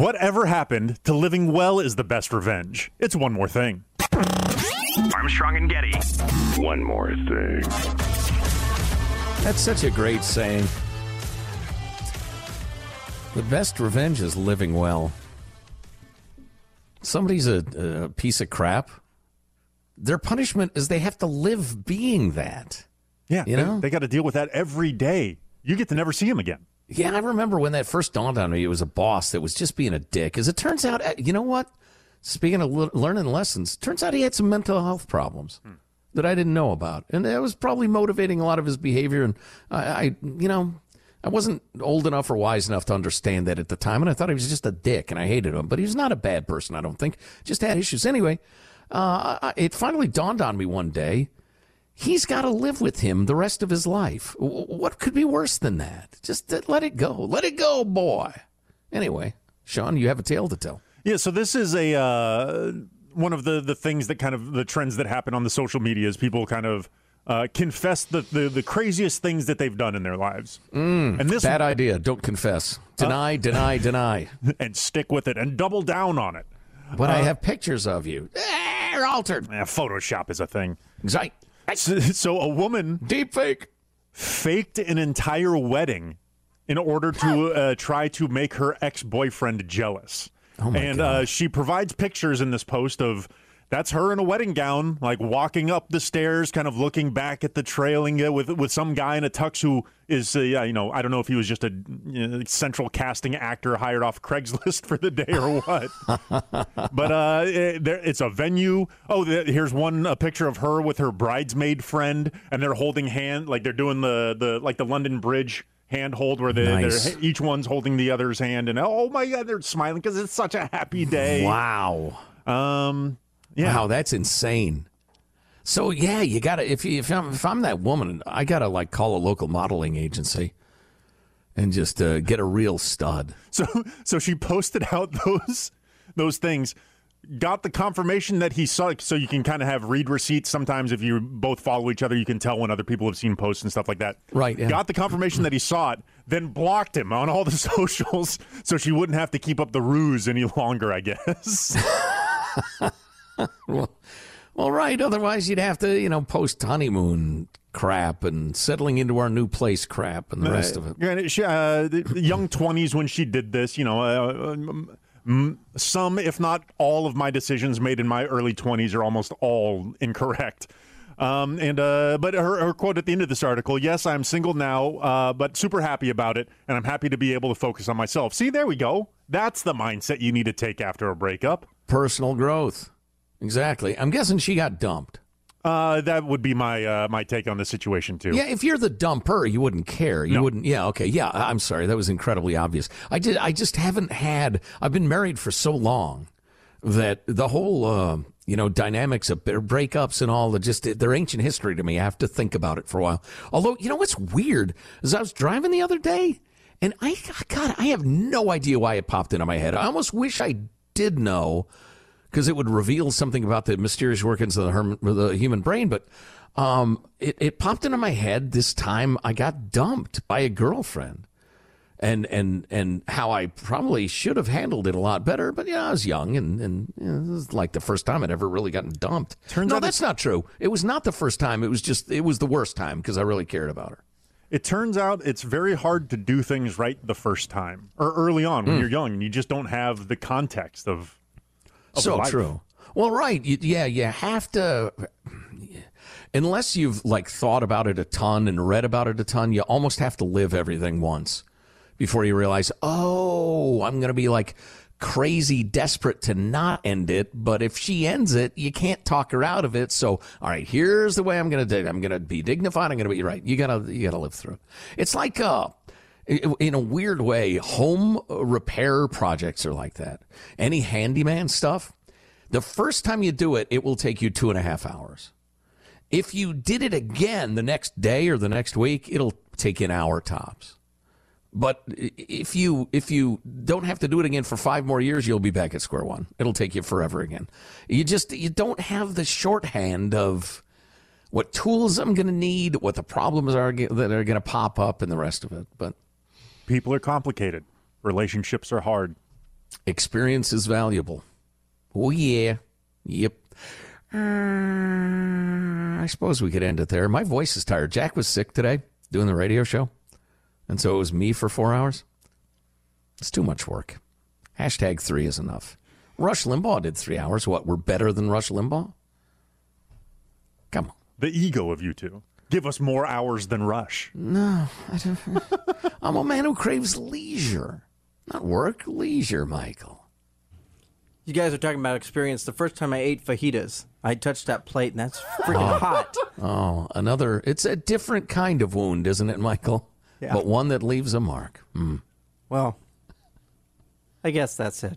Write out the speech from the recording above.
Whatever happened to living well is the best revenge? It's one more thing. Armstrong and Getty. One more thing. That's such a great saying. The best revenge is living well. Somebody's a, a piece of crap. Their punishment is they have to live being that. Yeah, You they- know? they, got to deal with that every day. You get to never see him again. Yeah, I remember when that first dawned on me. It was a boss that was just being a dick. As it turns out, uh, you know what? Speaking of le- learning lessons, turns out he had some mental health problems that I didn't know about, and that was probably motivating a lot of his behavior. And I, I, you know, I wasn't old enough or wise enough to understand that at the time, and I thought he was just a dick, and I hated him. But he was not a bad person, I don't think. Just had issues anyway. Uh, it finally dawned on me one day he's got to live with him the rest of his life. What could be worse than that? Just uh, let it go. Let it go, boy. Anyway, Sean, you have a tale to tell. Yeah, so this is a uh, one of the the things that kind of the trends that happen on the social media is people kind of uh, confess the, the the craziest things that they've done in their lives, Mm, and this bad idea. Don't confess. Deny, deny, deny. and stick with it and double down on it. But I Uh, have pictures of you. Eh, They're altered. Yeah, Photoshop is a thing. Right. So, so a woman deep fake faked an entire wedding in order to uh, try to make her ex boyfriend jealous. Oh my and uh, she provides pictures in this post of that's her in a wedding gown, like walking up the stairs, kind of looking back at the trailing with with some guy in a tux who is, uh, yeah, you know, I don't know if he was just a you know, central casting actor hired off Craigslist for the day or what. but uh, it, there, it's a venue. Oh, the, here's one a picture of her with her bridesmaid friend, and they're holding hand, like they're doing the the like the London Bridge handhold, where they, Nice. they're each one's holding the other's hand, and oh my god, they're smiling because it's such a happy day. Wow. Um. Yeah. Wow, that's insane. So yeah, you gotta if you if I'm if I'm that woman, I gotta like call a local modeling agency and just uh, get a real stud. So so she posted out those those things. Got the confirmation that he saw, so you can kind of have read receipts. Sometimes, if you both follow each other, you can tell when other people have seen posts and stuff like that. Right, yeah. Got the confirmation that he saw it, then blocked him on all the socials, so she wouldn't have to keep up the ruse any longer. I guess. well, well, right. Otherwise, you'd have to, you know, post honeymoon crap and settling into our new place crap and the rest of it. Granted, she, uh, young twenties when she did this, you know, uh, um, some, if not all, of my decisions made in my early twenties are almost all incorrect. Um, and uh, but her, her quote at the end of this article: "Yes, I'm single now, uh, but super happy about it, and I'm happy to be able to focus on myself." See, there we go. That's the mindset you need to take after a breakup. Personal growth. Exactly. I'm guessing she got dumped. Uh, that would be my uh, my take on the situation too. Yeah, if you're the dumper, you wouldn't care. You No. wouldn't. Yeah, okay. Yeah, I'm sorry. That was incredibly obvious. I did. I just haven't had. I've been married for so long that the whole uh, you know dynamics of breakups and all the just they're ancient history to me. I have to think about it for a while. Although you know what's weird is I was driving the other day and I God I have no idea why it popped into my head. I almost wish I did know because it would reveal something about the mysterious workings of the, herm- the human brain. But um, it, it popped into my head this time I got dumped by a girlfriend. And, and and how I probably should have handled it a lot better, but yeah, I was young and and you know, this was like the first time I'd ever really gotten dumped. Turns no, out that's not true. It was not the first time. It was just it was the worst time because I really cared about her. It turns out it's very hard to do things right the first time or early on when Hmm. you're young and you just don't have the context of. So life. true. Well, right. You, yeah, you have to. Unless you've like thought about it a ton and read about it a ton, you almost have to live everything once before you realize, oh, I'm going to be like crazy desperate to not end it. But if she ends it, you can't talk her out of it. So, all right, here's the way I'm going to do it. I'm going to be dignified. I'm going to be right. You gotta, you gotta live through it. It's like, uh, in a weird way, home repair projects are like that. Any handyman stuff, the first time you do it, it will take you two and a half hours. If you did it again the next day or the next week, it'll take an hour tops. But if you if you don't have to do it again for five more years, you'll be back at square one. It'll take you forever again. You just you don't have the shorthand of what tools I'm going to need, what the problems are that are going to pop up, and the rest of it. But People are complicated. Relationships are hard. experience is valuable. Oh yeah, yep. Uh, I suppose we could end it there. My voice is tired. Jack was sick today doing the radio show, and so it was me for four hours. It's too much work. Hashtag three is enough. Rush Limbaugh did three hours. What? We're better than Rush Limbaugh? Come on. The ego of you two. Give us more hours than Rush. No, I don't. I'm a man who craves leisure, not work. Leisure, Michael. You guys are talking about experience. The first time I ate fajitas, I touched that plate and that's freaking hot. Oh, another. It's a different kind of wound, isn't it, Michael? Yeah. But one that leaves a mark. Hmm. Well, I guess that's it.